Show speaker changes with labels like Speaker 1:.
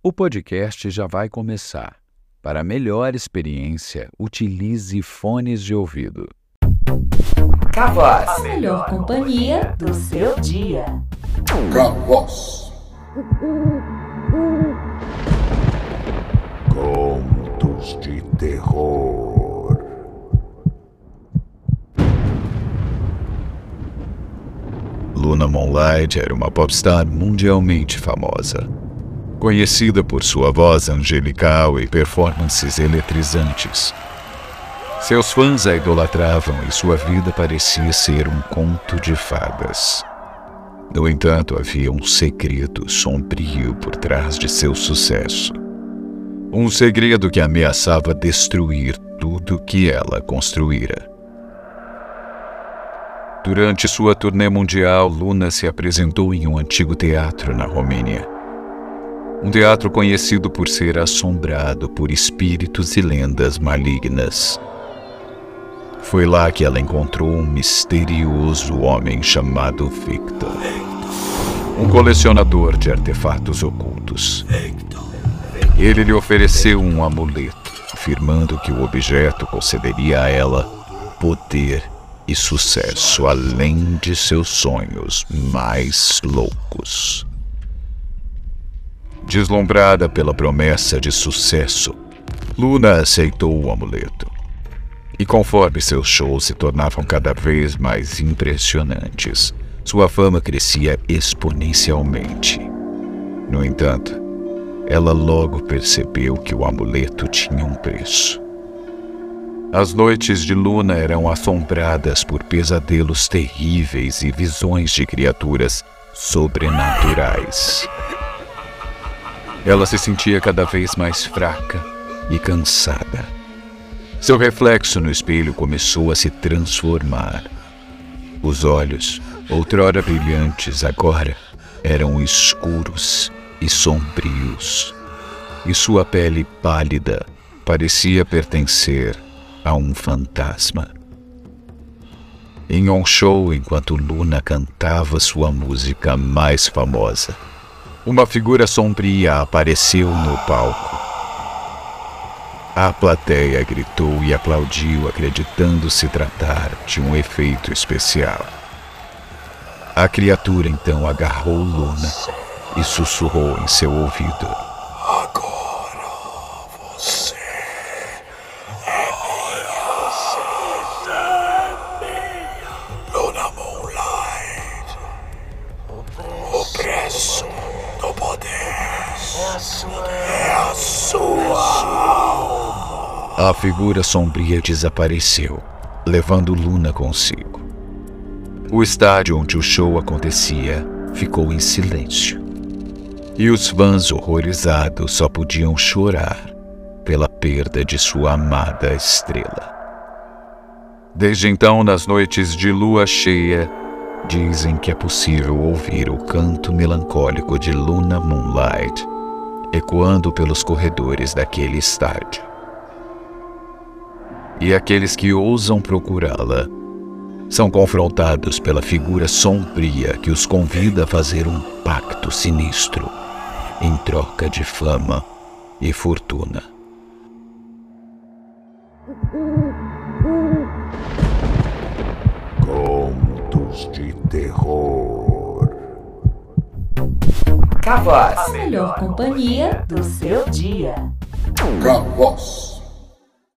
Speaker 1: O podcast já vai começar. Para melhor experiência, utilize fones de ouvido.
Speaker 2: Cavoz.
Speaker 3: A melhor companhia do seu dia.
Speaker 4: Cavoz. Contos de terror.
Speaker 1: Luna Moonlight era uma popstar mundialmente famosa. Conhecida por sua voz angelical e performances eletrizantes. Seus fãs a idolatravam e sua vida parecia ser um conto de fadas. No entanto, havia um segredo sombrio por trás de seu sucesso. Um segredo que ameaçava destruir tudo que ela construíra. Durante sua turnê mundial, Luna se apresentou em um antigo teatro na Romênia. Um teatro conhecido por ser assombrado por espíritos e lendas malignas. Foi lá que ela encontrou um misterioso homem chamado Victor. Um colecionador de artefatos ocultos. Ele lhe ofereceu um amuleto, afirmando que o objeto concederia a ela poder e sucesso além de seus sonhos mais loucos. Deslumbrada pela promessa de sucesso, Luna aceitou o amuleto. E conforme seus shows se tornavam cada vez mais impressionantes, sua fama crescia exponencialmente. No entanto, ela logo percebeu que o amuleto tinha um preço. As noites de Luna eram assombradas por pesadelos terríveis e visões de criaturas sobrenaturais. Ela se sentia cada vez mais fraca e cansada. Seu reflexo no espelho começou a se transformar. Os olhos, outrora brilhantes, agora eram escuros e sombrios. E sua pele pálida parecia pertencer a um fantasma. Em um show, enquanto Luna cantava sua música mais famosa, uma figura sombria apareceu no palco. A plateia gritou e aplaudiu, acreditando se tratar de um efeito especial. A criatura então agarrou Luna e sussurrou em seu ouvido:
Speaker 4: é a sua.
Speaker 1: A figura sombria desapareceu, levando Luna consigo. O estádio onde o show acontecia ficou em silêncio. E os fãs horrorizados só podiam chorar pela perda de sua amada estrela. Desde então, nas noites de lua cheia, dizem que é possível ouvir o canto melancólico de Luna Moonlight ecoando pelos corredores daquele estádio. E aqueles que ousam procurá-la são confrontados pela figura sombria que os convida a fazer um pacto sinistro em troca de fama e fortuna.
Speaker 4: Contos de terror.
Speaker 2: Cavoz.
Speaker 3: A melhor companhia do seu dia.
Speaker 4: Cavoz.